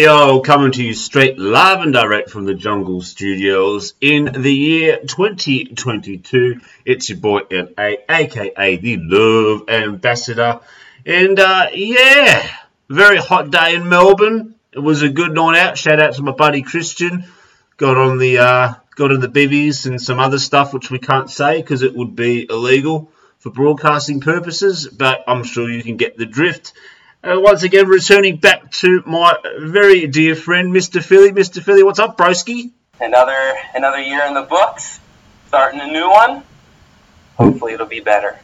Yo, coming to you straight live and direct from the Jungle Studios in the year 2022. It's your boy LA, aka the Love Ambassador. And uh, yeah, very hot day in Melbourne. It was a good night out. Shout out to my buddy Christian. Got on the uh, got in the bivvies and some other stuff which we can't say because it would be illegal for broadcasting purposes, but I'm sure you can get the drift. Uh, once again, returning back to my very dear friend, Mr. Philly. Mr. Philly, what's up, broski? Another another year in the books. Starting a new one. Hopefully, it'll be better.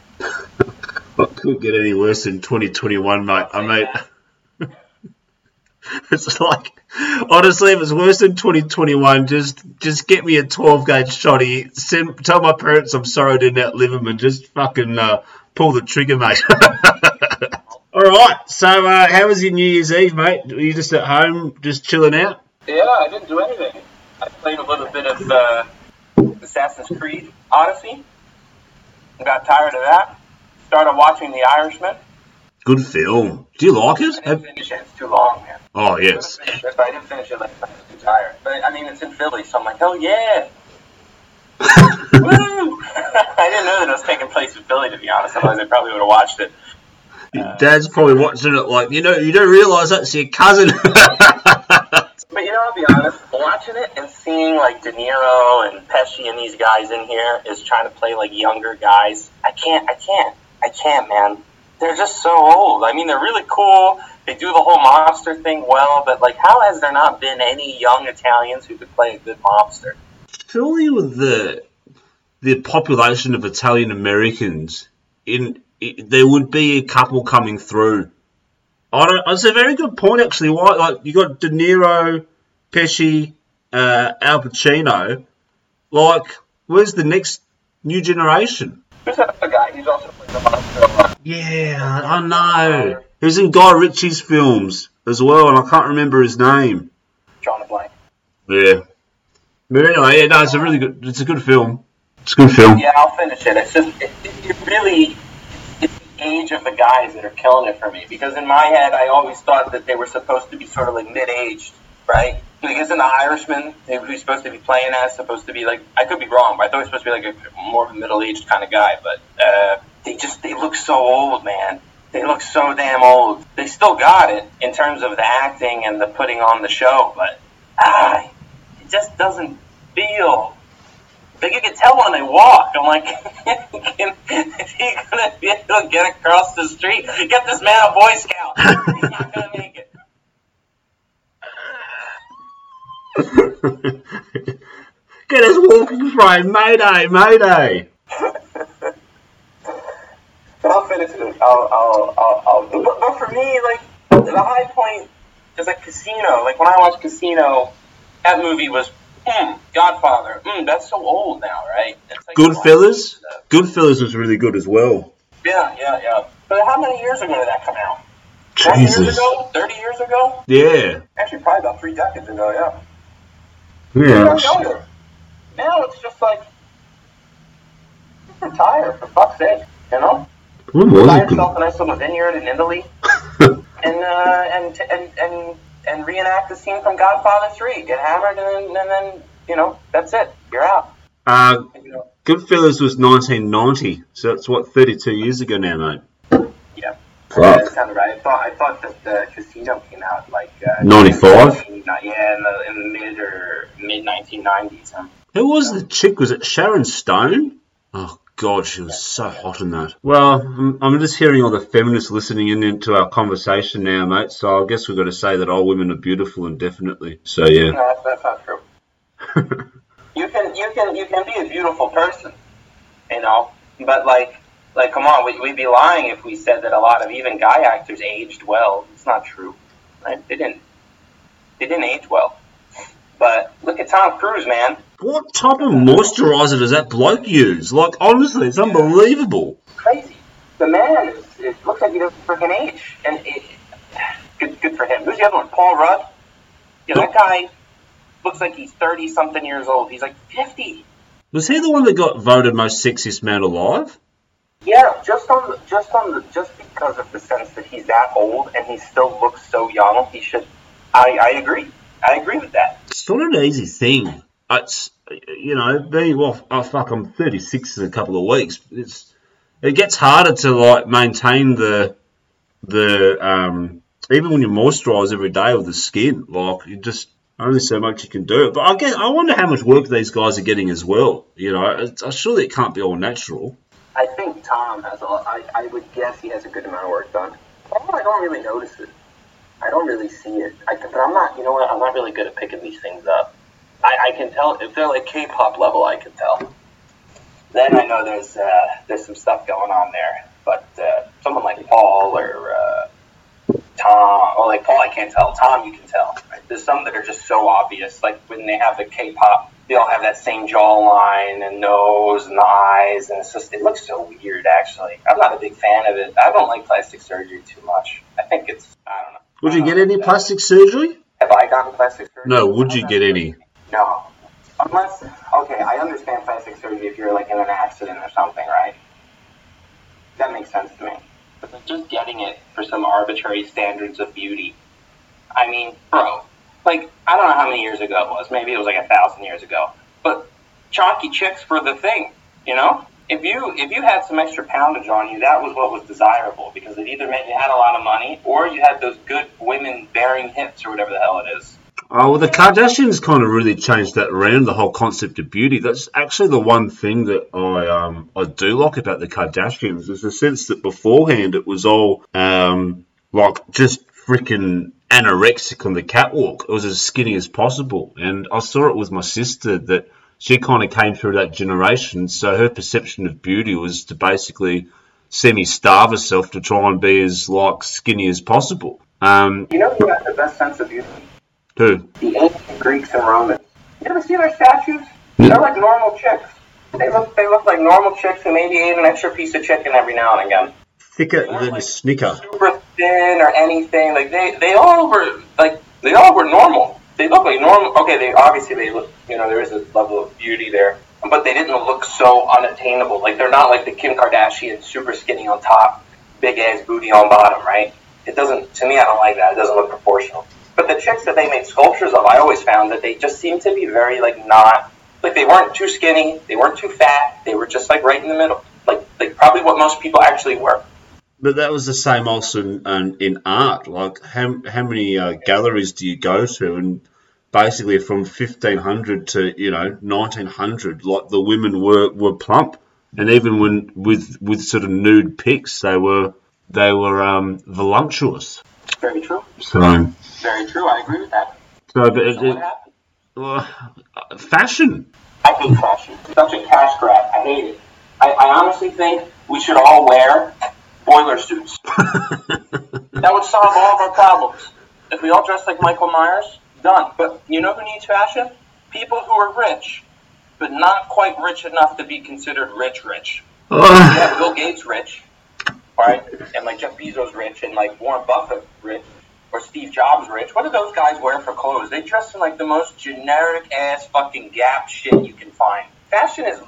What could get any worse than 2021, mate? I mean, it's like honestly, if it's worse than 2021, just just get me a 12 gauge shotty. Send, tell my parents I'm sorry I didn't outlive them, and just fucking uh, pull the trigger, mate. All right. So, uh, how was your New Year's Eve, mate? Were you just at home, just chilling out? Yeah, I didn't do anything. I played a little bit of uh, Assassin's Creed Odyssey. Got tired of that. Started watching The Irishman. Good film. Do you like it? I didn't Have- finish it. It's too long, man. oh yes. Finish it, I didn't finish it. Like, I was too tired. But I mean, it's in Philly, so I'm like, hell yeah. Woo! I didn't know that it was taking place in Philly, to be honest. Otherwise, I probably would have watched it. Your Dad's probably watching it like you know. You don't realise that's your cousin. But you know, I'll be honest, watching it and seeing like De Niro and Pesci and these guys in here is trying to play like younger guys. I can't, I can't, I can't, man. They're just so old. I mean, they're really cool. They do the whole mobster thing well, but like, how has there not been any young Italians who could play a good mobster? Surely, with the the population of Italian Americans, in it, there would be a couple coming through. I don't. It's a very good point, actually. Why? Like you got De Niro, Pesci, uh, Al Pacino. Like, where's the next new generation? Who's that guy? He's also playing the monster. Yeah, I know. He was in Guy Ritchie's films as well, and I can't remember his name. A blank. Yeah. But anyway, yeah, no, it's a really good. It's a good film. It's a good film. Yeah, I'll finish it. It's just, it, it, really, age of the guys that are killing it for me. Because in my head, I always thought that they were supposed to be sort of like mid-aged, right? Like, isn't the Irishman who he's supposed to be playing as supposed to be like? I could be wrong, but I thought he was supposed to be like a more of a middle-aged kind of guy. But uh, they just they look so old, man. They look so damn old. They still got it in terms of the acting and the putting on the show, but ah, it just doesn't feel like you can tell when they walk. I'm like, can, is he gonna be able to get across the street? Get this man a Boy Scout. He's not gonna make it. Get his walking frame, Mayday, Mayday. But I'll finish it. I'll, I'll, I'll, I'll but, but for me, like the high point is like Casino. Like when I watched Casino, that movie was mm, Godfather. Mm, that's so old now, right? Like Goodfellas. Goodfellas was really good as well. Yeah, yeah, yeah. But how many years ago did that come out? 20 years Jesus. ago? 30 years ago? Yeah. Actually, probably about three decades ago, yeah. Yeah. Now. Now it's just like, just retire, for fuck's sake, you know? When Buy it? yourself a nice little vineyard in Italy and, uh, and, and, and, and reenact the scene from Godfather 3. Get hammered and then, and then, you know, that's it. You're out. uh, You know? Goodfellas was 1990, so that's what 32 years ago now, mate. Yeah. Fuck. That sounded right. I thought I thought that the casino came out like uh, 95? Yeah, in the, in the mid or mid 1990s. Huh? Who was the chick? Was it Sharon Stone? Oh God, she was so hot in that. Well, I'm, I'm just hearing all the feminists listening in into our conversation now, mate. So I guess we've got to say that all women are beautiful indefinitely. So yeah. No, that's, that's not true. You can you can you can be a beautiful person, you know, but like like come on, we, we'd be lying if we said that a lot of even guy actors aged well. It's not true. Right? They didn't. They didn't age well. But look at Tom Cruise, man. What type of moisturizer does that bloke use? Like, honestly, it's unbelievable. Crazy. The man is, it looks like he doesn't freaking age. And it, good, good for him. Who's the other one? Paul Rudd? Yeah, that guy looks like he's 30 something years old. He's like 50. Was he the one that got voted most sexiest man alive? Yeah, just on the, just on the, just because of the sense that he's that old and he still looks so young, he should. I, I agree. I agree with that. It's not an easy thing. It's you know being well. Oh fuck, I'm 36 in a couple of weeks. It's it gets harder to like maintain the the um even when you moisturise every day with the skin. Like you just only so much you can do. But I guess I wonder how much work these guys are getting as well. You know, it's, I'm sure it can't be all natural. I think Tom has a lot. I, I would guess he has a good amount of work done. Although I don't really notice it. I don't really see it. I, but I'm not, you know what, I'm not really good at picking these things up. I, I can tell, if they're like K-pop level, I can tell. Then I know there's, uh, there's some stuff going on there. But uh, someone like Paul or uh, Tom, or like Paul, I can't tell. Tom, you can tell. Right? There's some that are just so obvious. Like when they have the K-pop, they all have that same jawline and nose and the eyes, and it's just it looks so weird. Actually, I'm not a big fan of it. I don't like plastic surgery too much. I think it's I don't know. Would you get any plastic surgery? Have I gotten plastic surgery? No. Would you get any? No. Unless, okay, I understand plastic surgery if you're like in an accident or something, right? That makes sense to me. But just getting it for some arbitrary standards of beauty. I mean, bro, like, I don't know how many years ago it was. Maybe it was like a thousand years ago. But chonky chicks were the thing, you know? If you if you had some extra poundage on you, that was what was desirable because it either meant you had a lot of money or you had those good women bearing hips or whatever the hell it is. Oh, well, the Kardashians kind of really changed that around, the whole concept of beauty. That's actually the one thing that I um, I do like about the Kardashians is the sense that beforehand it was all um, like just freaking anorexic on the catwalk. It was as skinny as possible. And I saw it with my sister that she kind of came through that generation. So her perception of beauty was to basically semi-starve herself to try and be as like skinny as possible. Um, You know who had the best sense of beauty? who? The ancient Greeks and Romans. You ever see their statues? They're like normal chicks. They look they look like normal chicks who maybe ate an extra piece of chicken every now and again. Thicker than a snicker. Super thin or anything. Like they, they all were like they all were normal. They look like normal. Okay, they obviously they look. You know, there is a level of beauty there, but they didn't look so unattainable. Like they're not like the Kim Kardashian, super skinny on top, big ass booty on bottom, right? It doesn't. To me, I don't like that. It doesn't look proportional. But the chicks that they made sculptures of, I always found that they just seemed to be very like not like they weren't too skinny, they weren't too fat, they were just like right in the middle, like like probably what most people actually were. But that was the same also in, in art. Like, how, how many uh, galleries do you go to? And basically, from 1500 to, you know, 1900, like, the women were, were plump. And even when with with sort of nude pics, they were they were um, voluptuous. Very true. So, Very true. I agree with that. so but it, So it, uh, fashion. I hate fashion. It's such a cash grab. I hate it. I, I honestly think we should all wear boiler suits. That would solve all of our problems. If we all dressed like Michael Myers, done. But you know who needs fashion? People who are rich, but not quite rich enough to be considered rich rich. Have Bill Gates rich, right? And like Jeff Bezos rich, and like Warren Buffett rich, or Steve Jobs rich. What do those guys wear for clothes? They dress in like the most generic ass fucking Gap shit you can find. Fashion is,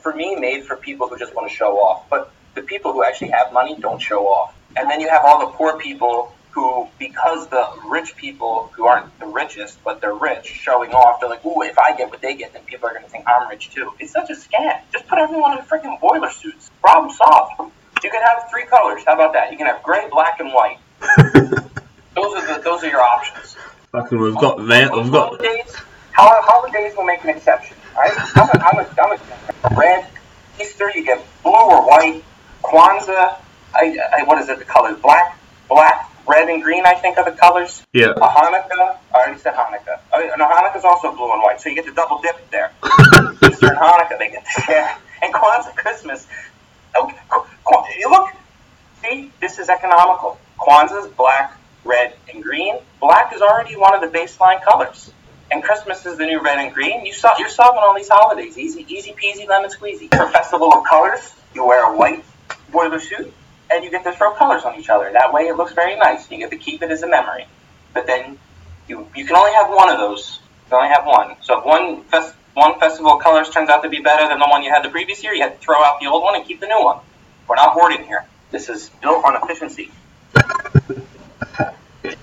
for me, made for people who just want to show off. But the people who actually have money don't show off. And then you have all the poor people who, because the rich people who aren't the richest, but they're rich, showing off, they're like, ooh, if I get what they get, then people are going to think I'm rich too. It's such a scam. Just put everyone in freaking boiler suits. Problem solved. You can have three colors. How about that? You can have gray, black, and white. Those are the, those are your options. Fucking, we've got that. we've got holidays. Holidays will make an exception. Right? I'm a, I'm a, I'm a red Easter. You get blue or white. Kwanzaa. I, I, what is it? The colors black, black, red, and green. I think are the colors. yeah. A Hanukkah. I already said Hanukkah. Oh, no, Hanukkah's also blue and white, so you get the double dip there. Easter and Hanukkah, they get yeah. And Kwanzaa, Christmas. Oh, okay, you look. See, this is economical. Kwanzaa's black, red, and green. Black is already one of the baseline colors. and Christmas is the new red and green. You saw, you're solving all these holidays. Easy, easy peasy, lemon squeezy. For Festival of Colors, you wear a white boiler suit, and you get to throw colors on each other. That way it looks very nice. You get to keep it as a memory. But then you, you can only have one of those. You only have one. So if one, fest, one Festival of Colors turns out to be better than the one you had the previous year, you had to throw out the old one and keep the new one. We're not hoarding here. This is built on efficiency.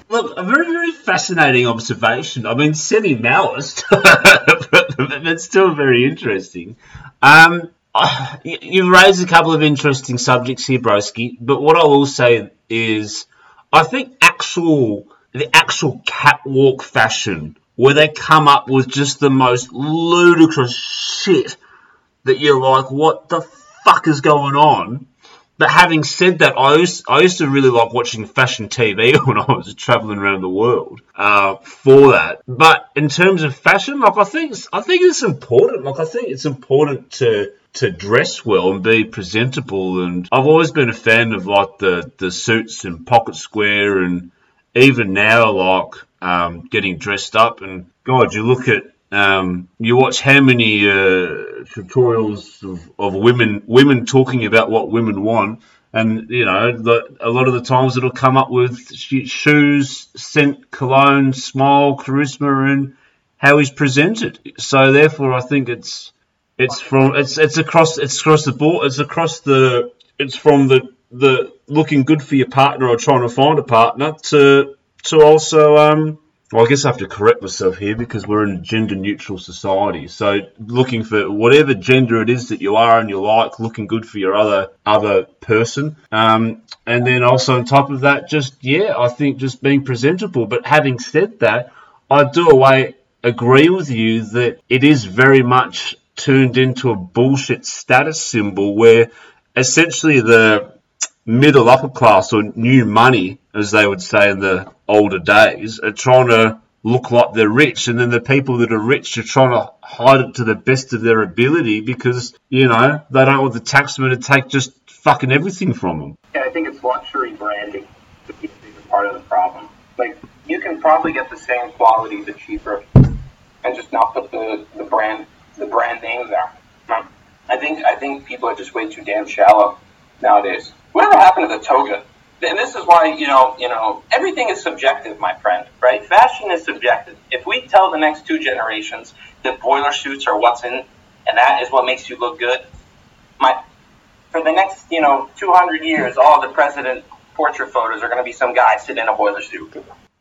Look, a very, very fascinating observation. I mean, semi-Maoist, but, but still very interesting. Um, you've raised a couple of interesting subjects here, Broski. But what I will say is, I think actual the actual catwalk fashion, where they come up with just the most ludicrous shit that you're like, what the fuck is going on? But having said that, I used, I used to really like watching fashion TV when I was traveling around the world uh, for that. But in terms of fashion, like I think I think it's important. Like I think it's important to to dress well and be presentable. And I've always been a fan of like the the suits and pocket square, and even now like um, getting dressed up. And God, you look at um, you watch how many uh, tutorials of, of, women women talking about what women want, and you know, the, a lot of the times it'll come up with shoes, scent, cologne, smile, charisma, and how he's presented. So therefore, I think it's it's from it's it's across it's across the board. It's across the it's from the the looking good for your partner or trying to find a partner to to also um well, I guess I have to correct myself here because we're in a gender neutral society. So looking for whatever gender it is that you are and you like, looking good for your other other person. Um, and then also on top of that, just yeah, I think just being presentable. But having said that, I do away agree with you that it is very much turned into a bullshit status symbol where essentially the middle upper class or new money, as they would say in the older days, are trying to look like they're rich, and then the people that are rich are trying to hide it to the best of their ability because you know they don't want the taxman to take just fucking everything from them. Yeah, I think it's luxury branding that is part of the problem. Like you can probably get the same quality but cheaper, and just not put the, the brand the brand name there. Um, I think I think people are just way too damn shallow nowadays. Whatever happened to the toga? And this is why you know you know everything is subjective, my friend. Right? Fashion is subjective. If we tell the next two generations that boiler suits are what's in, and that is what makes you look good, my for the next you know 200 years, all the president portrait photos are going to be some guy sitting in a boiler suit.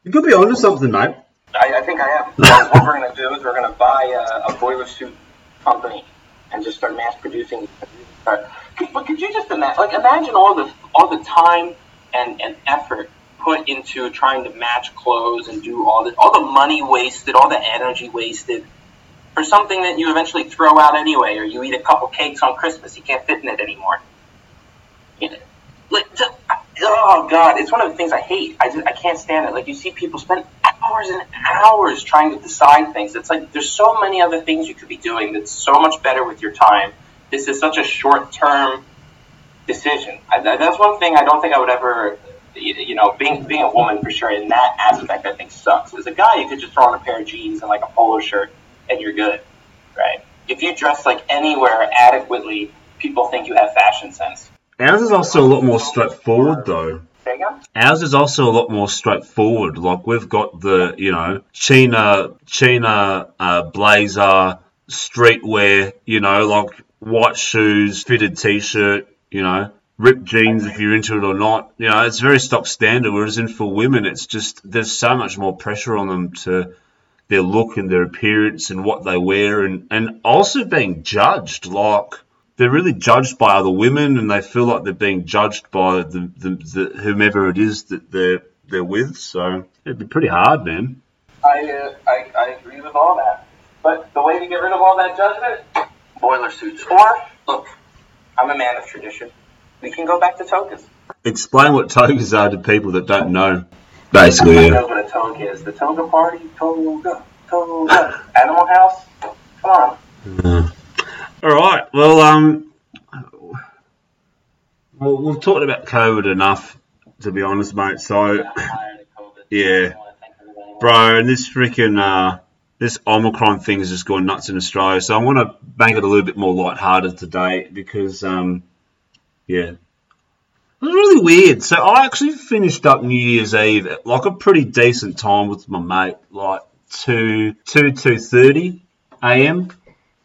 You could be onto something, mate. I, I think I am. what we're going to do is we're going to buy a, a boiler suit company and just start mass producing. But could you just imagine? Like, imagine all the all the time and, and effort put into trying to match clothes and do all the all the money wasted, all the energy wasted for something that you eventually throw out anyway, or you eat a couple cakes on Christmas. You can't fit in it anymore. You know, like, oh god, it's one of the things I hate. I just, I can't stand it. Like you see people spend hours and hours trying to decide things. It's like there's so many other things you could be doing that's so much better with your time. This is such a short term decision. I, that's one thing I don't think I would ever. You know, being being a woman for sure in that aspect, I think sucks. As a guy, you could just throw on a pair of jeans and like a polo shirt, and you're good, right? If you dress like anywhere adequately, people think you have fashion sense. Ours is also a lot more straightforward, though. Ours is also a lot more straightforward. Like we've got the, you know, China, China uh, blazer, streetwear, you know, like white shoes, fitted t-shirt, you know, ripped jeans if you're into it or not. You know, it's very stock standard. Whereas in for women, it's just there's so much more pressure on them to their look and their appearance and what they wear, and and also being judged like they're really judged by other women, and they feel like they're being judged by the, the, the whomever it is that they're they're with. So it'd be pretty hard, man. I, uh, I I agree with all that, but the way to get rid of all that judgment, boiler suits. Or look, I'm a man of tradition. We can go back to togas. Explain what togas are to people that don't know. Basically, yeah. know what a toga is. The toga party, toga, toga. Animal House. Come on. Mm. All right. Well, um, well, we've talked about COVID enough, to be honest, mate. So, yeah, bro, and this freaking uh, this Omicron thing is just going nuts in Australia. So I want to make it a little bit more lighthearted today because, um, yeah, it was really weird. So I actually finished up New Year's Eve at like a pretty decent time with my mate, like two two two thirty a.m.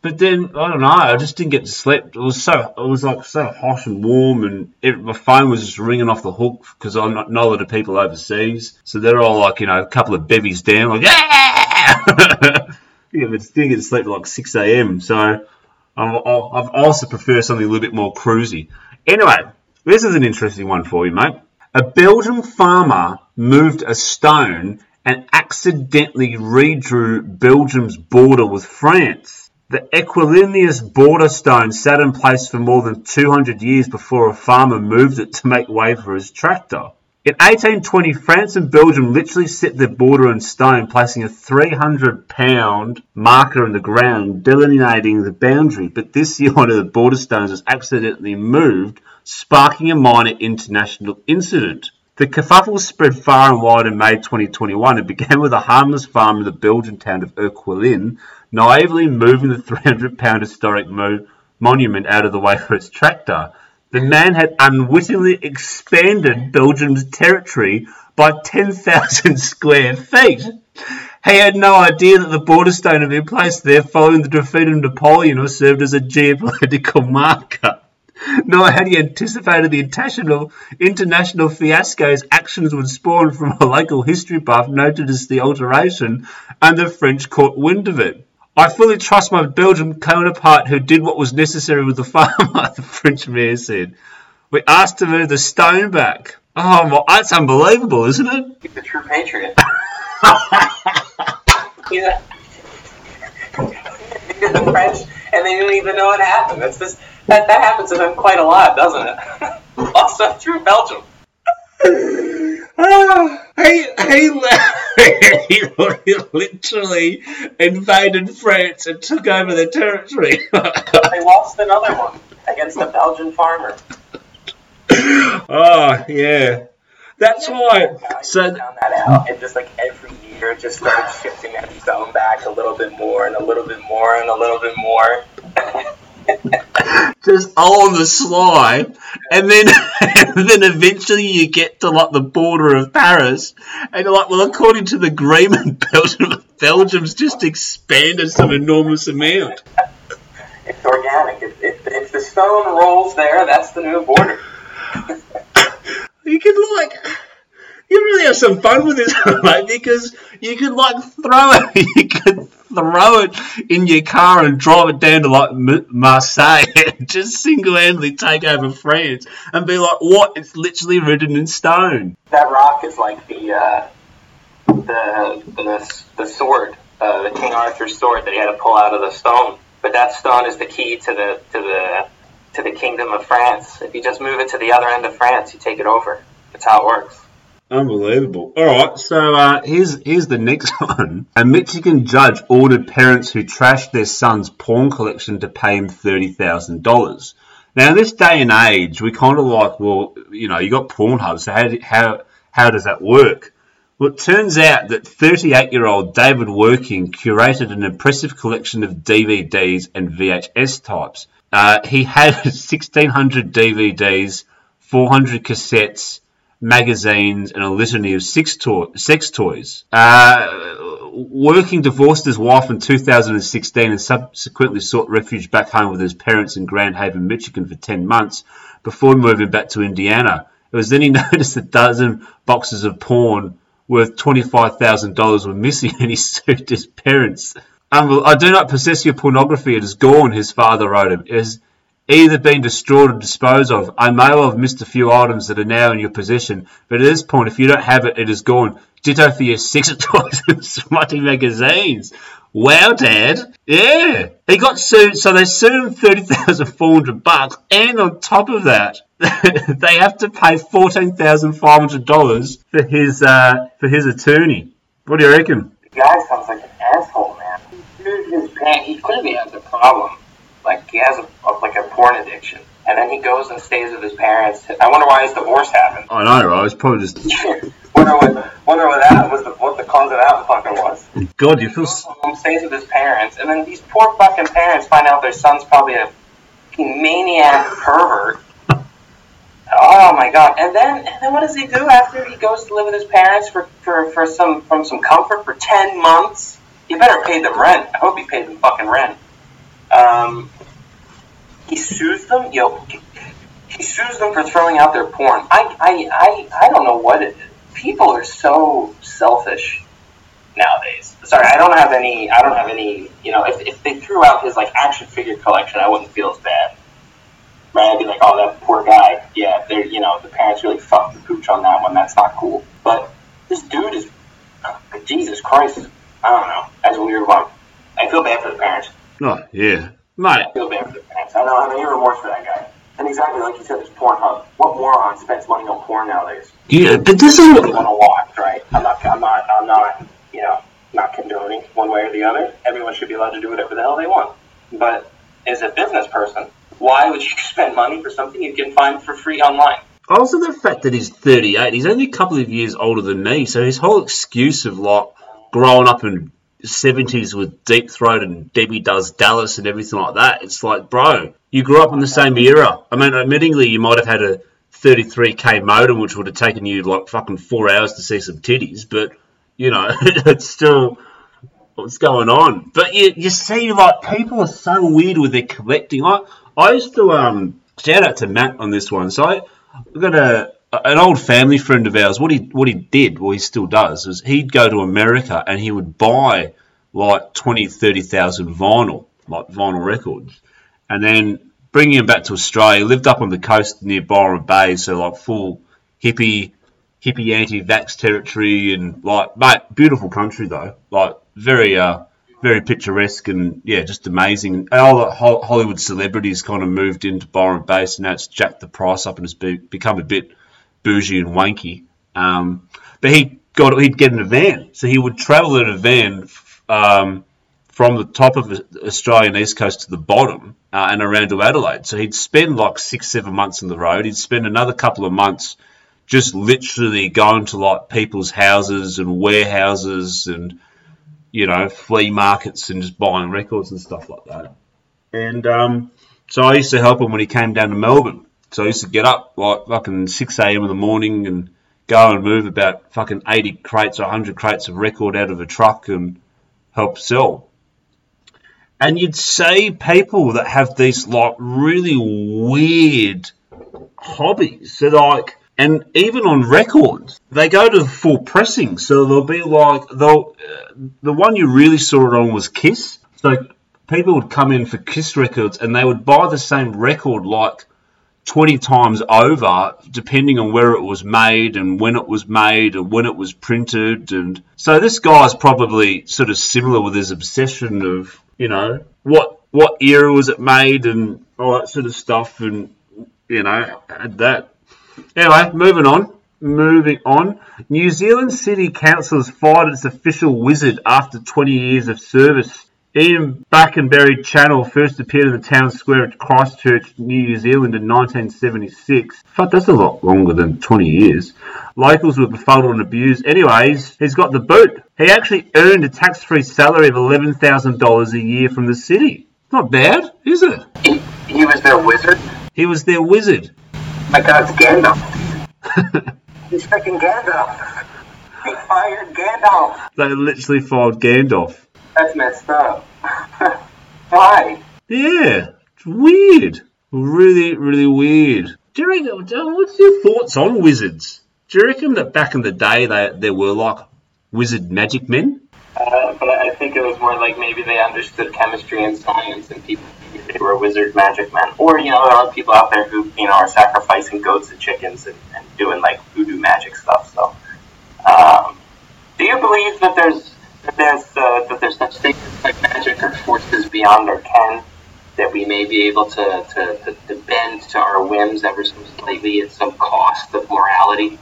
But then I don't know. I just didn't get to sleep. It was so it was like so hot and warm, and it, my phone was just ringing off the hook because I know that the people overseas, so they're all like you know a couple of bevies down, like yeah. yeah, but still get to sleep at like six a.m. So I've also prefer something a little bit more cruisy. Anyway, this is an interesting one for you, mate. A Belgian farmer moved a stone and accidentally redrew Belgium's border with France. The Erquelinnes border stone sat in place for more than 200 years before a farmer moved it to make way for his tractor. In 1820, France and Belgium literally set their border in stone, placing a 300 pound marker in the ground delineating the boundary. But this year, one of the border stones was accidentally moved, sparking a minor international incident. The kerfuffle spread far and wide in May 2021. It began with a harmless farmer in the Belgian town of Erquelinnes naively moving the 300 pound historic mo- monument out of the way for its tractor. The man had unwittingly expanded Belgium's territory by 10,000 square feet. He had no idea that the border stone had been placed there following the defeat of Napoleon or served as a geopolitical marker. Nor had he anticipated the international, international fiascos actions would spawn from a local history buff noted as the alteration, and the French caught wind of it. I fully trust my Belgian counterpart who did what was necessary with the farmer, the French mayor said. We asked to move the stone back. Oh, well, that's unbelievable, isn't it? He's a true patriot. He's a... the French, and they didn't even know what happened. That's just, that, that happens to them quite a lot, doesn't it? also, through Belgium. Oh, he, he, literally invaded France and took over their territory. they lost another one against a Belgian farmer. Oh yeah, that's why. So found that out, and just like every year, it just started shifting that stone back a little bit more, and a little bit more, and a little bit more. just all on the sly, and then and then eventually you get to like the border of Paris, and you're like, well, according to the agreement, Belgium, Belgium's just expanded some enormous amount. It's organic. If, if, if the stone rolls there, that's the new border. you could like you really have some fun with this, mate, because you could like throw it, you could throw it in your car and drive it down to like Marseille and just single-handedly take over France and be like, what? It's literally written in stone. That rock is like the uh, the, the the sword, uh, the King Arthur's sword that he had to pull out of the stone. But that stone is the key to the to the to the kingdom of France. If you just move it to the other end of France, you take it over. That's how it works. Unbelievable. All right, so uh, here's here's the next one. A Michigan judge ordered parents who trashed their son's porn collection to pay him thirty thousand dollars. Now, in this day and age, we kind of like, well, you know, you got Pornhub, so how how how does that work? Well, it turns out that 38-year-old David Werking curated an impressive collection of DVDs and VHS types. Uh, he had 1,600 DVDs, 400 cassettes, magazines, and a litany of sex, to- sex toys. Uh, Werking divorced his wife in 2016 and subsequently sought refuge back home with his parents in Grand Haven, Michigan for 10 months before moving back to Indiana. It was then he noticed a dozen boxes of porn worth $25,000 were missing and he sued his parents. Um, I do not possess your pornography. It is gone, his father wrote him. It has either been destroyed or disposed of. I may well have missed a few items that are now in your possession, but at this point, if you don't have it, it is gone. Ditto for your sex toys and smutty magazines. Wow, Dad. Yeah. He got sued, so they sued him 30400 bucks, and on top of that, they have to pay $14,500 for his, uh, for his attorney. What do you reckon? The guy sounds like an asshole, man. His pants, he clearly has a problem. Like, he has a, like a porn addiction. And then he goes and stays with his parents. I wonder why his divorce happened. Oh, I know, right? It's probably just. wonder what, wonder what that was, the, what the cause of that fucking was. God, you feel. Home stays with his parents, and then these poor fucking parents find out their son's probably a fucking maniac pervert. Oh my god! And then, and then what does he do after he goes to live with his parents for, for, for some from some comfort for ten months? You better pay them rent. I hope he paid them fucking rent. Um, he sues them. Yo, he sues them for throwing out their porn. I I I, I don't know what it. People are so selfish nowadays. Sorry, I don't have any. I don't have any. You know, if, if they threw out his like action figure collection, I wouldn't feel as bad. Right? I'd be like, oh, that poor guy. Yeah, they're you know the parents really fucked the pooch on that one. That's not cool. But this dude is, Jesus Christ. I don't know. That's a weird one. I feel bad for the parents. Oh yeah, mate. I feel bad for the parents. I don't have any remorse for that guy. And exactly like you said, there's Pornhub. What moron spends money on porn nowadays? Yeah, but this is what. want to watch, right? I'm not. I'm not. I'm not. You know, not condoning one way or the other. Everyone should be allowed to do whatever the hell they want. But as a business person, why would you spend money for something you can find for free online? Also, the fact that he's 38, he's only a couple of years older than me, so his whole excuse of like growing up in 70s with Deep Throat and Debbie Does Dallas and everything like that, it's like, bro, you grew up in the same era. I mean, admittingly, you might have had a 33k modem, which would have taken you like fucking four hours to see some titties, but you know, it's still what's going on. But you, you see, like, people are so weird with their collecting. I, I used to, um, shout out to Matt on this one. So I, I've got a, an old family friend of ours. What he, what he did, well, he still does, is he'd go to America and he would buy like 20, 30,000 vinyl, like vinyl records, and then bringing him back to Australia. Lived up on the coast near Byron Bay, so like full hippie, hippie anti-vax territory, and like, mate, beautiful country though, like very, uh, very picturesque and yeah, just amazing. And all the Hollywood celebrities kind of moved into Byron Bay, so now it's jacked the price up and it's be- become a bit bougie and wanky. Um, but he got he'd get in a van, so he would travel in a van um, from the top of the Australian east coast to the bottom uh, and around to Adelaide. So he'd spend like six, seven months on the road. He'd spend another couple of months just literally going to like people's houses and warehouses and you know flea markets and just buying records and stuff like that. And um, so I used to help him when he came down to Melbourne. So I used to get up like fucking six a.m. in the morning and go and move about fucking eighty crates or hundred crates of record out of a truck and help sell. And you'd see people that have these like really weird hobbies. So like, and even on records, they go to full pressing. So they'll be like, they'll uh, the one you really saw it on was Kiss. So people would come in for Kiss records and they would buy the same record like 20 times over, depending on where it was made and when it was made and when it was printed. And so this guy's probably sort of similar with his obsession of, you know, what what era was it made and all that sort of stuff. And, you know, that. Anyway, moving on. Moving on. New Zealand City Council has fired its official wizard after 20 years of service. Ian Brackenbury Channell first appeared in the town square at Christchurch, New Zealand in 1976. Fuck, that's a lot longer than 20 years. Locals were befuddled and abused. Anyways, he's got the boot. He actually earned a tax-free salary of $11,000 a year from the city. Not bad, is it? He, he was their wizard. He was their wizard. My God, it's Gandalf. He's freaking Gandalf. They fired Gandalf. They literally fired Gandalf. That's messed up. Why? Yeah, it's weird. Really, really weird. Do you reckon, what's your thoughts on wizards? Do you reckon that back in the day they, there were like wizard magic men? Uh, but I think it was more like maybe they understood chemistry and science, and people figured they were wizard magic men. Or you know, there are people out there who you know are sacrificing goats and chickens and, and doing like voodoo magic stuff. So, um, do you believe that there's that there's uh, that there's such things like magic or forces beyond our ken that we may be able to, to, to, to bend to our whims ever so slightly at some cost of morality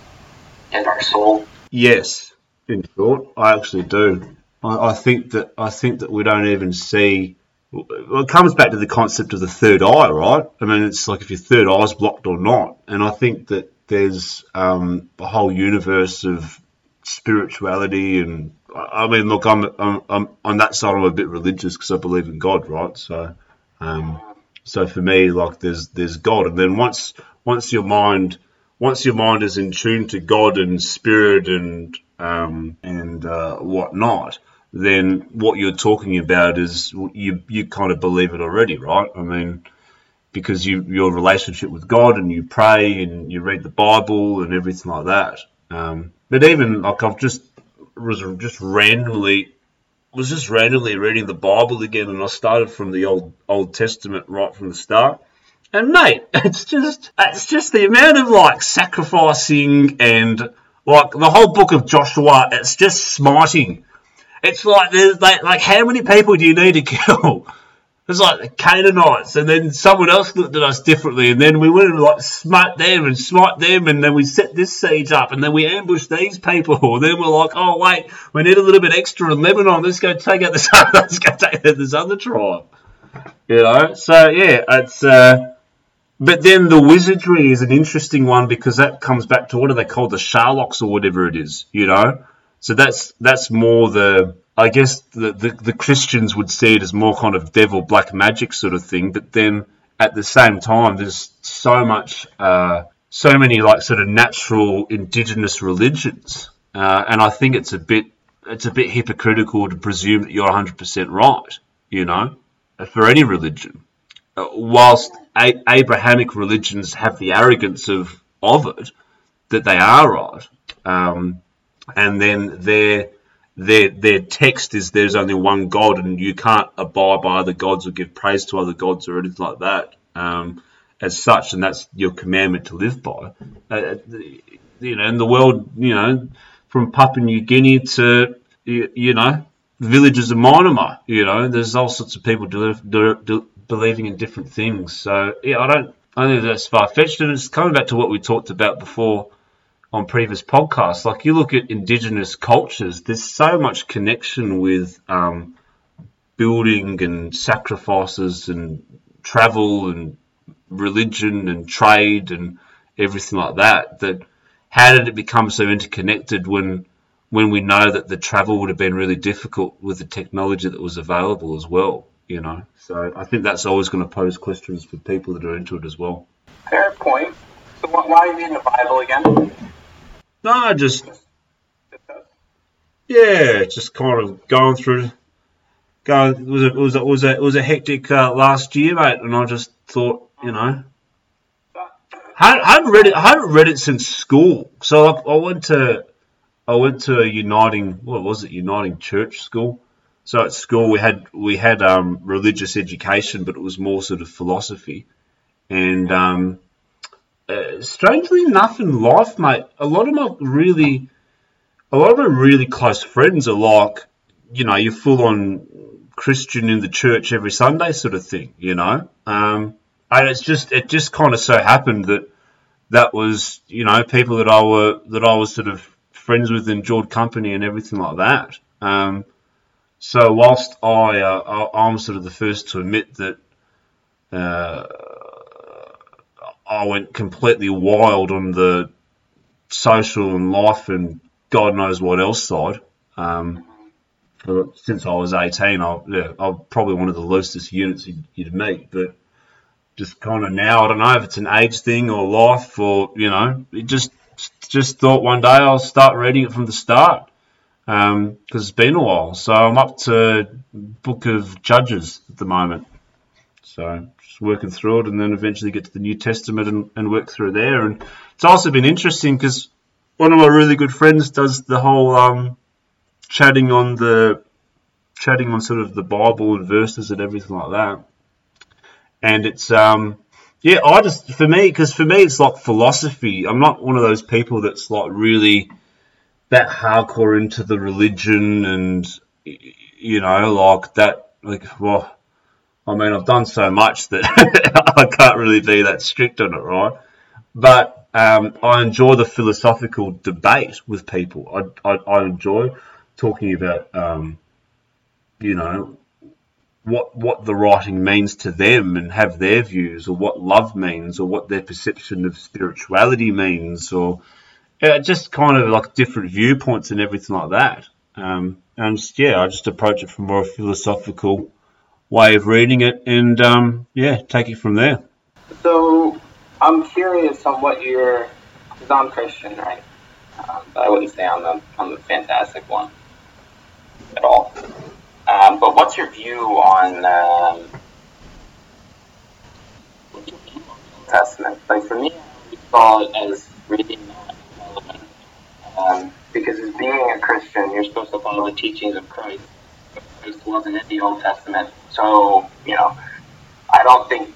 and our soul? Yes, in short, I actually do. I, I think that I think that we don't even see. Well, it comes back to the concept of the third eye, right? I mean, it's like if your third eye's blocked or not. And I think that there's um, a whole universe of spirituality and I mean, look, I'm, I'm, I'm on that side. I'm a bit religious because I believe in God, right? So, um, so for me, like, there's there's God, and then once once your mind once your mind is in tune to God and spirit and um, and uh, whatnot, then what you're talking about is you you kind of believe it already, right? I mean, because you your relationship with God and you pray and you read the Bible and everything like that. Um, but even like I've just was just randomly was just randomly reading the Bible again, and I started from the old Old Testament right from the start. And mate, it's just it's just the amount of like sacrificing and like the whole book of Joshua. It's just smiting. It's like there's like, like how many people do you need to kill? It's like the Canaanites, and then someone else looked at us differently, and then we went and like smite them and smite them, and then we set this siege up, and then we ambushed these people, and then we're like, oh wait, we need a little bit extra in Lebanon. Let's go take out this. let's go take out this other tribe. You know, so yeah, it's. Uh, but then the wizardry is an interesting one because that comes back to what are they called, the Sherlocks or whatever it is. You know, so that's that's more the I guess the, the, the, Christians would see it as more kind of devil black magic sort of thing, but then at the same time, there's so much, uh, so many like sort of natural indigenous religions, uh, and I think it's a bit, it's a bit hypocritical to presume that you're 100% right, you know, for any religion. Uh, whilst a- Abrahamic religions have the arrogance of of it, that they are right, um, and then they're their their text is there's only one God and you can't abide by other gods or give praise to other gods or anything like that um, as such, and that's your commandment to live by. Uh, you know, in the world, you know, from Papua New Guinea to you, you know villages of Myanmar, you know, there's all sorts of people believing in different things. So yeah, I don't I think that's far fetched, and it's coming back to what we talked about before on previous podcasts. Like you look at indigenous cultures, there's so much connection with um, building and sacrifices and travel and religion and trade and everything like that. That how did it become so interconnected when when we know that the travel would have been really difficult with the technology that was available as well? You know, so I think that's always going to pose questions for people that are into it as well. Fair point. So why are you in the Bible again? No, just yeah, just kind of going through. Going it was a, it was a, it was a, it was a hectic uh, last year, mate, and I just thought, you know, I, hadn't read it. I hadn't read it since school. So I, I went to I went to a uniting what was it? Uniting Church School. So at school we had we had um, religious education, but it was more sort of philosophy, and um, uh, strangely enough in life, mate, a lot of my really, a lot of my really close friends are like, you know, you're full on Christian in the church every Sunday sort of thing, you know. Um, and it's just, it just kind of so happened that that was, you know, people that I were that I was sort of friends with, and enjoyed company and everything like that. Um, so whilst I, uh, I, am sort of the first to admit that. Uh, I went completely wild on the social and life and God knows what else side. Um, since I was 18, I, yeah, I'm probably one of the loosest units you'd, you'd meet, but just kind of now, I don't know if it's an age thing or life or, you know, it just, just thought one day I'll start reading it from the start because um, it's been a while. So I'm up to Book of Judges at the moment. So just working through it, and then eventually get to the New Testament and, and work through there. And it's also been interesting because one of my really good friends does the whole um, chatting on the chatting on sort of the Bible and verses and everything like that. And it's um, yeah, I just for me because for me it's like philosophy. I'm not one of those people that's like really that hardcore into the religion and you know like that like well I mean, I've done so much that I can't really be that strict on it, right? But um, I enjoy the philosophical debate with people. I, I, I enjoy talking about, um, you know, what what the writing means to them and have their views, or what love means, or what their perception of spirituality means, or yeah, just kind of like different viewpoints and everything like that. Um, and yeah, I just approach it from more philosophical way of reading it, and um, yeah, take it from there. So I'm curious on what your, because I'm Christian, right? Um, I wouldn't say I'm the, I'm fantastic one at all. Um, but what's your view on um, Testament? Like for me, I saw it as relevant. Um, because as being a Christian, you're supposed to follow the teachings of Christ. Christ wasn't in the Old Testament. So, you know, I don't think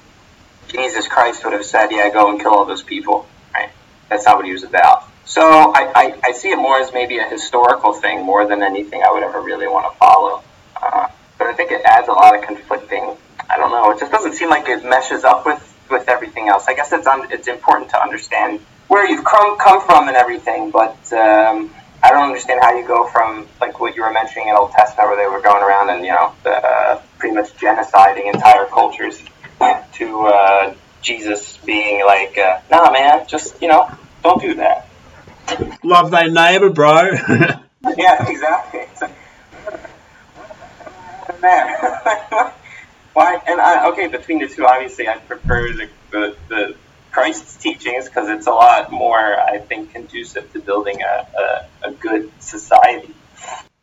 Jesus Christ would have said, yeah, go and kill all those people, right? That's not what he was about. So I, I, I see it more as maybe a historical thing more than anything I would ever really want to follow. Uh, but I think it adds a lot of conflicting. I don't know. It just doesn't seem like it meshes up with, with everything else. I guess it's un, it's important to understand where you've come come from and everything, but um, I don't understand how you go from like what you were mentioning in Old Testament, where they were going around and you know uh, pretty much genociding entire cultures, to uh, Jesus being like, uh, "Nah, man, just you know, don't do that." Love thy neighbor, bro. yeah, exactly. man, why? And I, okay, between the two, obviously, I prefer the the, the Christ's teachings because it's a lot more, I think, conducive to building a, a, a good society.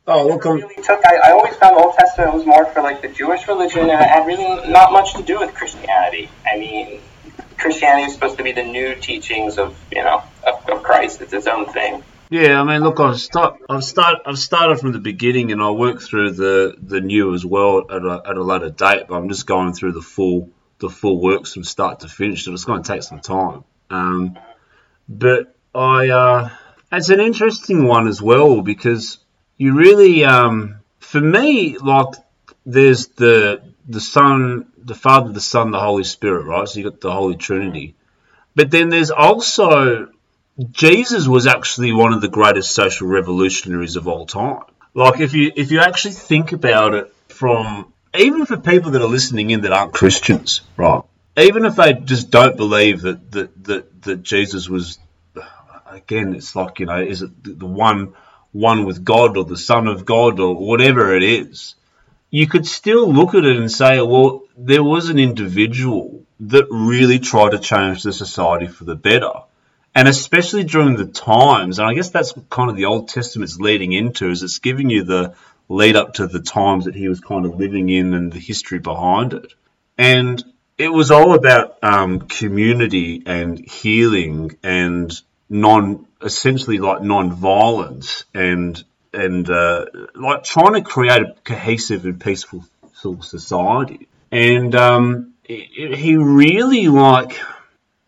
Oh, look, it um, really took. I, I always found the Old Testament was more for like the Jewish religion, and it had really not much to do with Christianity. I mean, Christianity is supposed to be the new teachings of you know of, of Christ. It's its own thing. Yeah, I mean, look, I've start, I've start, I've started from the beginning, and I work through the the new as well at a, at a later date. But I'm just going through the full the full works from start to finish, so it's going to take some time. Um, but I, uh, it's an interesting one as well because you really, um, for me, like there's the the Son, the Father, the Son, the Holy Spirit, right? So you got the Holy Trinity, but then there's also Jesus was actually one of the greatest social revolutionaries of all time. Like if you if you actually think about it from even for people that are listening in that aren't Christians, right? Even if they just don't believe that that that, that Jesus was, again, it's like you know, is it the one one with God or the Son of God or whatever it is? You could still look at it and say, well, there was an individual that really tried to change the society for the better. And especially during the times, and I guess that's kind of the Old Testament's leading into, is it's giving you the lead up to the times that he was kind of living in and the history behind it. And it was all about um, community and healing and non, essentially like non-violence and and uh, like trying to create a cohesive and peaceful society. And um, he really like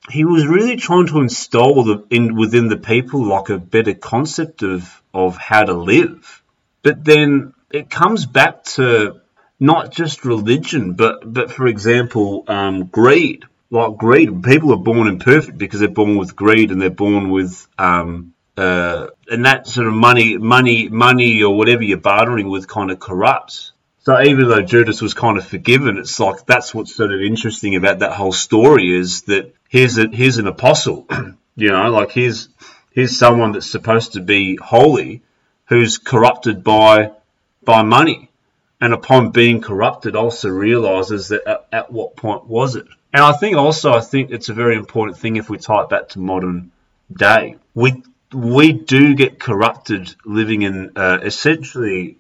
he was really trying to install the, in within the people like a better concept of of how to live but then it comes back to not just religion, but but for example, um, greed. Like greed, people are born imperfect because they're born with greed and they're born with um, uh, and that sort of money, money, money, or whatever you're bartering with, kind of corrupts. So even though Judas was kind of forgiven, it's like that's what's sort of interesting about that whole story is that here's a here's an apostle, you know, like here's here's someone that's supposed to be holy, who's corrupted by by money, and upon being corrupted, also realizes that at, at, what point was it? And I think also, I think it's a very important thing if we tie it back to modern day. We we do get corrupted living in uh, essentially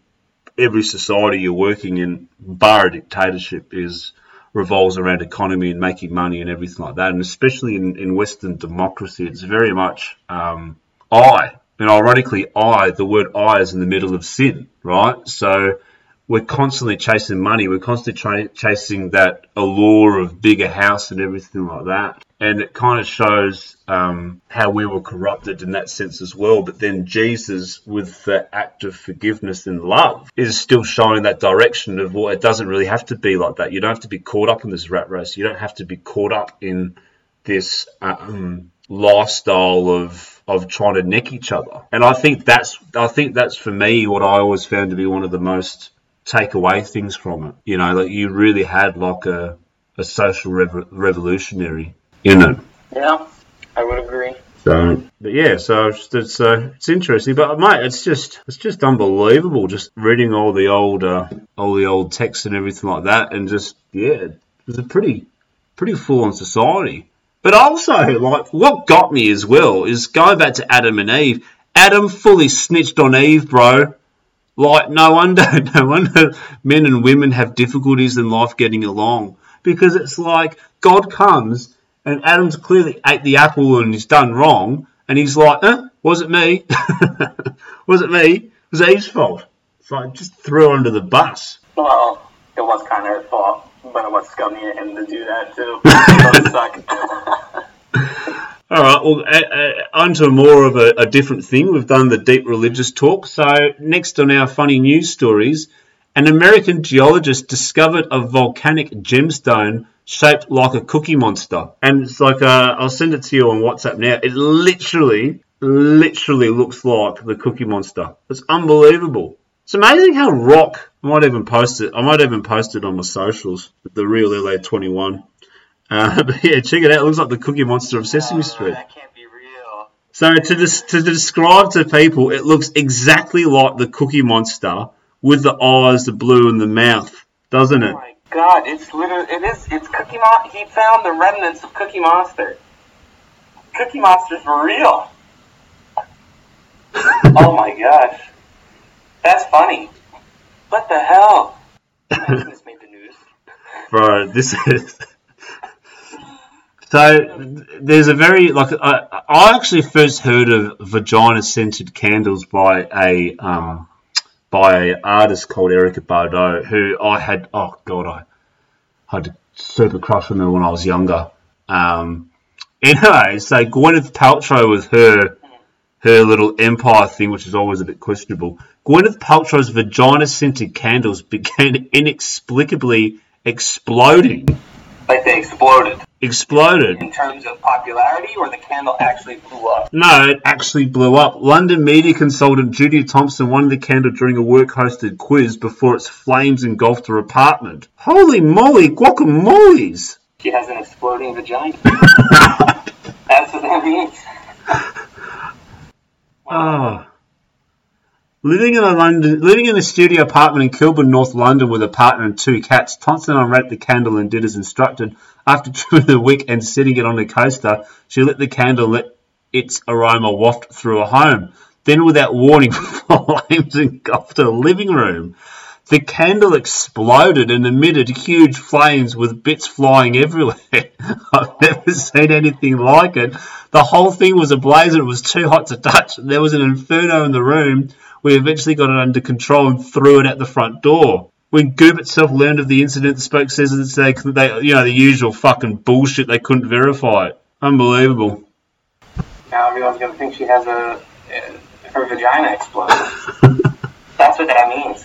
every society you're working in, bar a dictatorship, is revolves around economy and making money and everything like that. And especially in, in Western democracy, it's very much um, I and ironically, I, the word I is in the middle of sin, right? So we're constantly chasing money. We're constantly tra- chasing that allure of bigger house and everything like that. And it kind of shows um, how we were corrupted in that sense as well. But then Jesus, with the act of forgiveness and love, is still showing that direction of well, it doesn't really have to be like that. You don't have to be caught up in this rat race. You don't have to be caught up in this um, lifestyle of of trying to nick each other. And I think that's I think that's for me what I always found to be one of the most take away things from it. You know, like you really had like a a social rev- revolutionary in it. Yeah, I would agree. So, but yeah, so it's it's, uh, it's interesting, but mate, it's just it's just unbelievable. Just reading all the old uh, all the old texts and everything like that, and just yeah, it's a pretty pretty full on society. But also, like, what got me as well is going back to Adam and Eve. Adam fully snitched on Eve, bro. Like, no wonder, no wonder men and women have difficulties in life getting along because it's like God comes and Adam's clearly ate the apple and he's done wrong, and he's like, eh, was it me? was it me? It was Eve's fault. So I just threw her under the bus. Well, it was kind of her fault, but it was scummy of him to do that too. All right, well, uh, uh, on to more of a, a different thing. We've done the deep religious talk. So, next on our funny news stories, an American geologist discovered a volcanic gemstone shaped like a cookie monster. And it's like, uh, I'll send it to you on WhatsApp now. It literally, literally looks like the cookie monster. It's unbelievable. It's amazing how rock, I might even post it, I might even post it on my socials, the real LA21. Uh, but yeah, check it out. It looks like the Cookie Monster of Sesame Street. That can't be real. So to des- to describe to people, it looks exactly like the Cookie Monster with the eyes, the blue, and the mouth, doesn't it? Oh my god, it's literally, it is, it's Cookie Monster. He found the remnants of Cookie Monster. Cookie Monster's for real. oh my gosh. That's funny. What the hell? This made the news. Bro, this is. So there's a very like I, I actually first heard of vagina scented candles by a um, by an artist called Erykah Badu who I had oh god I had a super crush on her when I was younger. Um, anyway, so Gwyneth Paltrow was her her little empire thing, which is always a bit questionable. Gwyneth Paltrow's vagina scented candles began inexplicably exploding. They exploded. Exploded. In terms of popularity, or the candle actually blew up? No, it actually blew up. London media consultant Judy Thompson won the candle during a work hosted quiz before its flames engulfed her apartment. Holy moly, guacamoles! She has an exploding vagina. That's what that means. Ah. Living in a London, living in a studio apartment in Kilburn, North London, with a partner and two cats, Thompson unwrapped the candle and did as instructed. After trimming the wick and setting it on a coaster, she lit the candle let its aroma waft through her home. Then, without warning, flames engulfed her living room. The candle exploded and emitted huge flames with bits flying everywhere. I've never seen anything like it. The whole thing was ablaze and it was too hot to touch. There was an inferno in the room. We eventually got it under control and threw it at the front door. When Goop itself learned of the incident, the spoke says that they, they, you know, the usual fucking bullshit. They couldn't verify it. Unbelievable. Now everyone's gonna think she has a, uh, her vagina exploded. That's what that means.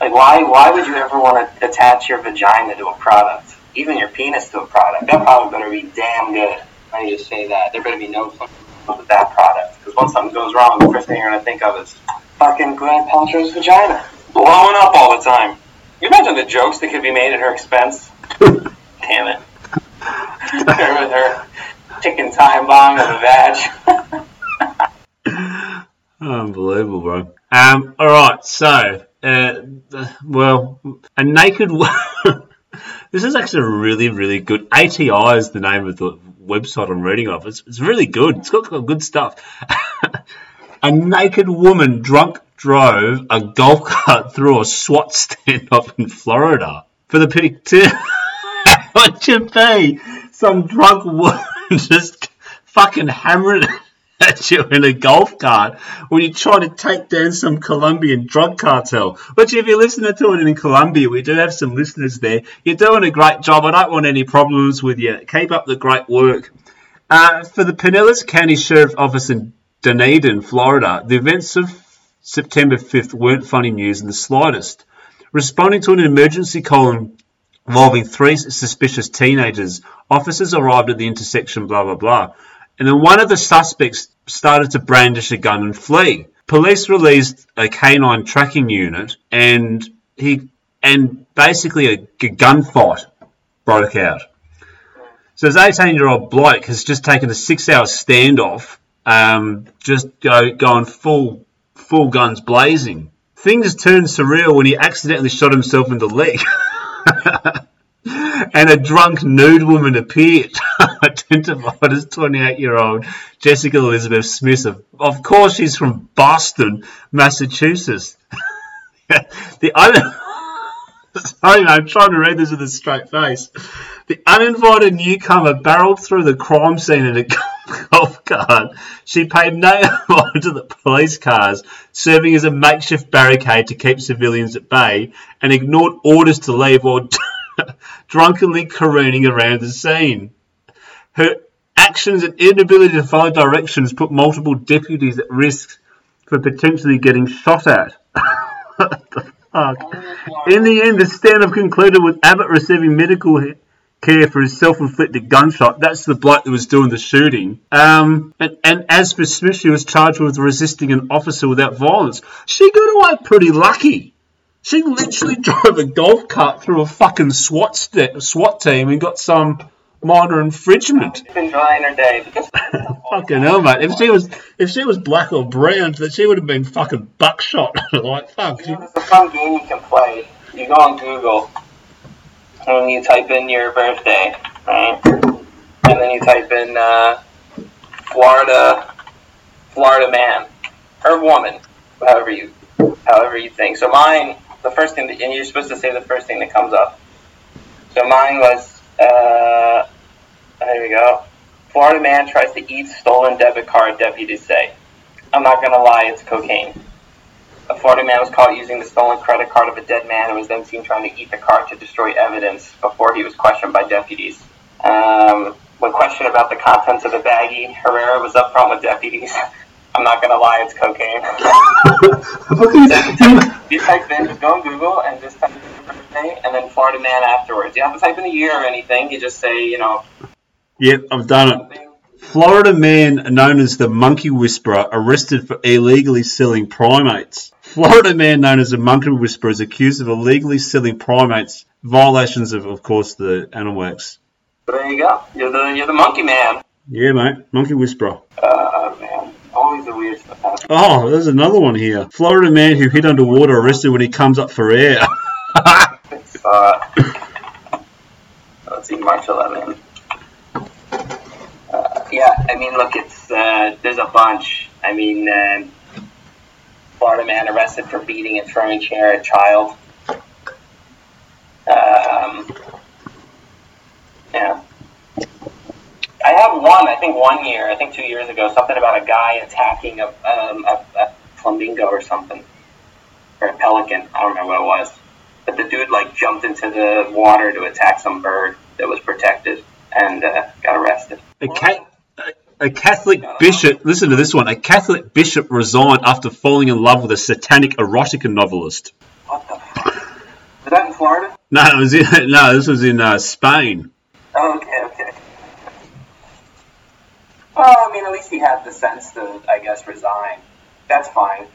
Like, why? Why would you ever want to attach your vagina to a product, even your penis to a product? That product better be damn good. I need to say that. There better be no something wrong with that product. Because once something goes wrong, the first thing you're gonna think of is fucking Gwyneth Paltrow's vagina blowing up all the time. You imagine the jokes that could be made at her expense? Damn it. with her chicken time bomb of the vag. Unbelievable, bro. Um, all right, so, uh, well, a naked. this is actually a really, really good. ATI is the name of the website I'm reading off. It's, it's really good. It's got, got good stuff. a naked woman drunk drove a golf cart through a SWAT standoff in Florida for the pity picture. what you be? Some drunk woman just fucking hammering at you in a golf cart when you try to take down some Colombian drug cartel. Which, if you're listening to it in Colombia, we do have some listeners there. You're doing a great job. I don't want any problems with you. Keep up the great work. Uh, for the Pinellas County Sheriff Office in Dunedin, Florida, the events of September 5th weren't funny news in the slightest. Responding to an emergency call involving three suspicious teenagers, officers arrived at the intersection, blah, blah, blah. And then one of the suspects started to brandish a gun and flee. Police released a canine tracking unit and he and basically a, a gunfight broke out. So this 18 year old bloke has just taken a six hour standoff, um, just go going full full guns blazing. Things turned surreal when he accidentally shot himself in the leg. and a drunk nude woman appeared, identified as 28 year old Jessica Elizabeth Smith. Of, course, she's from Boston, Massachusetts. the un- Sorry, I'm trying to read this with a straight face. The uninvited newcomer barreled through the crime scene in a golf cart. She paid no mind to the police cars, serving as a makeshift barricade to keep civilians at bay, and ignored orders to leave while drunkenly careening around the scene. Her actions and inability to follow directions put multiple deputies at risk for potentially getting shot at. fuck. Oh In the end, the standoff concluded with Abbott receiving medical care for his self-inflicted gunshot. That's the bloke that was doing the shooting. Um, and, and as for Smith, she was charged with resisting an officer without violence. She got away pretty lucky. She literally drove a golf cart through a fucking SWAT, st- SWAT team and got some minor infringement. She's been drying her day Fucking hell, mate. If she was if she was black or brown, that she would have been fucking buckshot. like fuck. You know, there's a fun game you can play. You go on Google and you type in your birthday, right? And then you type in uh, Florida, Florida man or woman, however you, however you think. So mine, the first thing, that, and you're supposed to say the first thing that comes up. So mine was, uh, there we go. Florida man tries to eat stolen debit card. Deputies say. I'm not gonna lie, it's cocaine. A Florida man was caught using the stolen credit card of a dead man and was then seen trying to eat the card to destroy evidence before he was questioned by deputies. Um, when questioned about the contents of the baggie, Herrera was upfront with deputies. I'm not gonna lie, it's cocaine. you type in, just go on Google and just type in and then Florida man afterwards. You don't have to type in a year or anything. You just say, you know, Yep, I've done it. Florida man known as the Monkey Whisperer arrested for illegally selling primates. Florida man known as the Monkey Whisperer is accused of illegally selling primates, violations of, of course, the Animal Acts. There you go. You're the you're the monkey man. Yeah, mate, Monkey Whisperer. Uh, man, always the weird stuff. happens. Oh, there's another one here. Florida man who hid underwater arrested when he comes up for air. Uh, let's see, March 11. Uh, yeah, I mean, look, it's uh, there's a bunch. I mean, uh, Florida man arrested for beating and throwing chair at child. Um, yeah. I have one. I think one year. I think two years ago. Something about a guy attacking a, um, a, a flamingo or something, or a pelican. I don't remember what it was. But the dude like jumped into the water to attack some bird that was protected and uh, got arrested. a, ca- a Catholic bishop, listen to this one. A Catholic bishop resigned after falling in love with a satanic erotica novelist. What the fuck? Was that in Florida? No, it was in, no, this was in uh, Spain. Oh, okay, okay. Well, I mean, at least he had the sense to, I guess, resign. That's fine.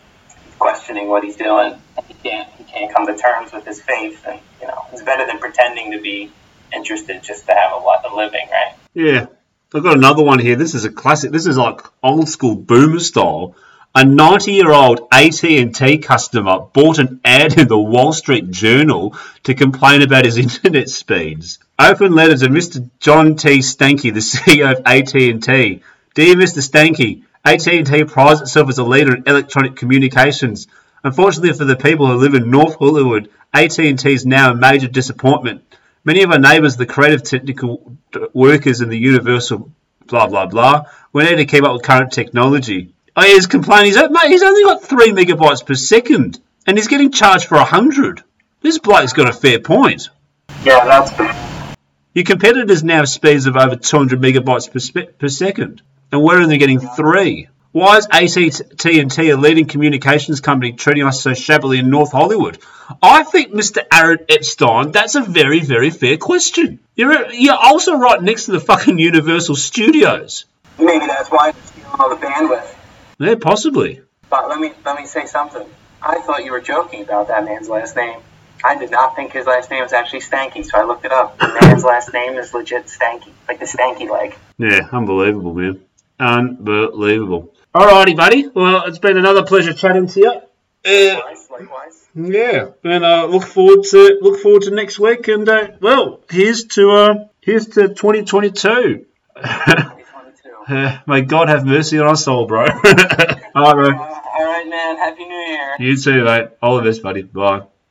Questioning what he's doing. He can't. He can't come to terms with his faith, and you know, it's better than pretending to be interested just to have a, lot, a living, right? Yeah. I've got another one here. This is a classic. This is like old school boomer style. A 90 year old AT&T customer bought an ad in the Wall Street Journal to complain about his internet speeds. Open letter to Mr. John T. Stankey, the CEO of AT&T. Dear Mr. Stankey, AT&T prides itself as a leader in electronic communications. Unfortunately for the people who live in North Hollywood, AT&T is now a major disappointment. Many of our neighbours, the creative technical workers in the universal blah blah blah, we need to keep up with current technology. Oh, he's complaining. He's, mate, he's only got three megabytes per second, and he's getting charged for a hundred. This bloke's got a fair point. Yeah, that's bad. Your competitors now have speeds of over 200 megabytes per, spe- per second, and we're only getting three. Why is AT&T, a leading communications company, treating us so shabbily in North Hollywood? I think, Mr. Aaron Epstein, that's a very, very fair question. You're, you're also right next to the fucking Universal Studios. Maybe that's why they're stealing all the bandwidth. Yeah, possibly. But let me let me say something. I thought you were joking about that man's last name. I did not think his last name was actually Stankey, so I looked it up. The man's last name is legit Stankey, like the Stanky leg. Yeah, unbelievable, man. Unbelievable. Alrighty, buddy. Well, it's been another pleasure chatting to you. Uh, Likewise, likewise. yeah, and uh, look forward to look forward to next week. And uh, well, here's to uh, here's to 2022. 2022. Uh, may God have mercy on our soul, bro. All right, bro. All right, man. Happy New Year. You too, mate. All the best, buddy. Bye.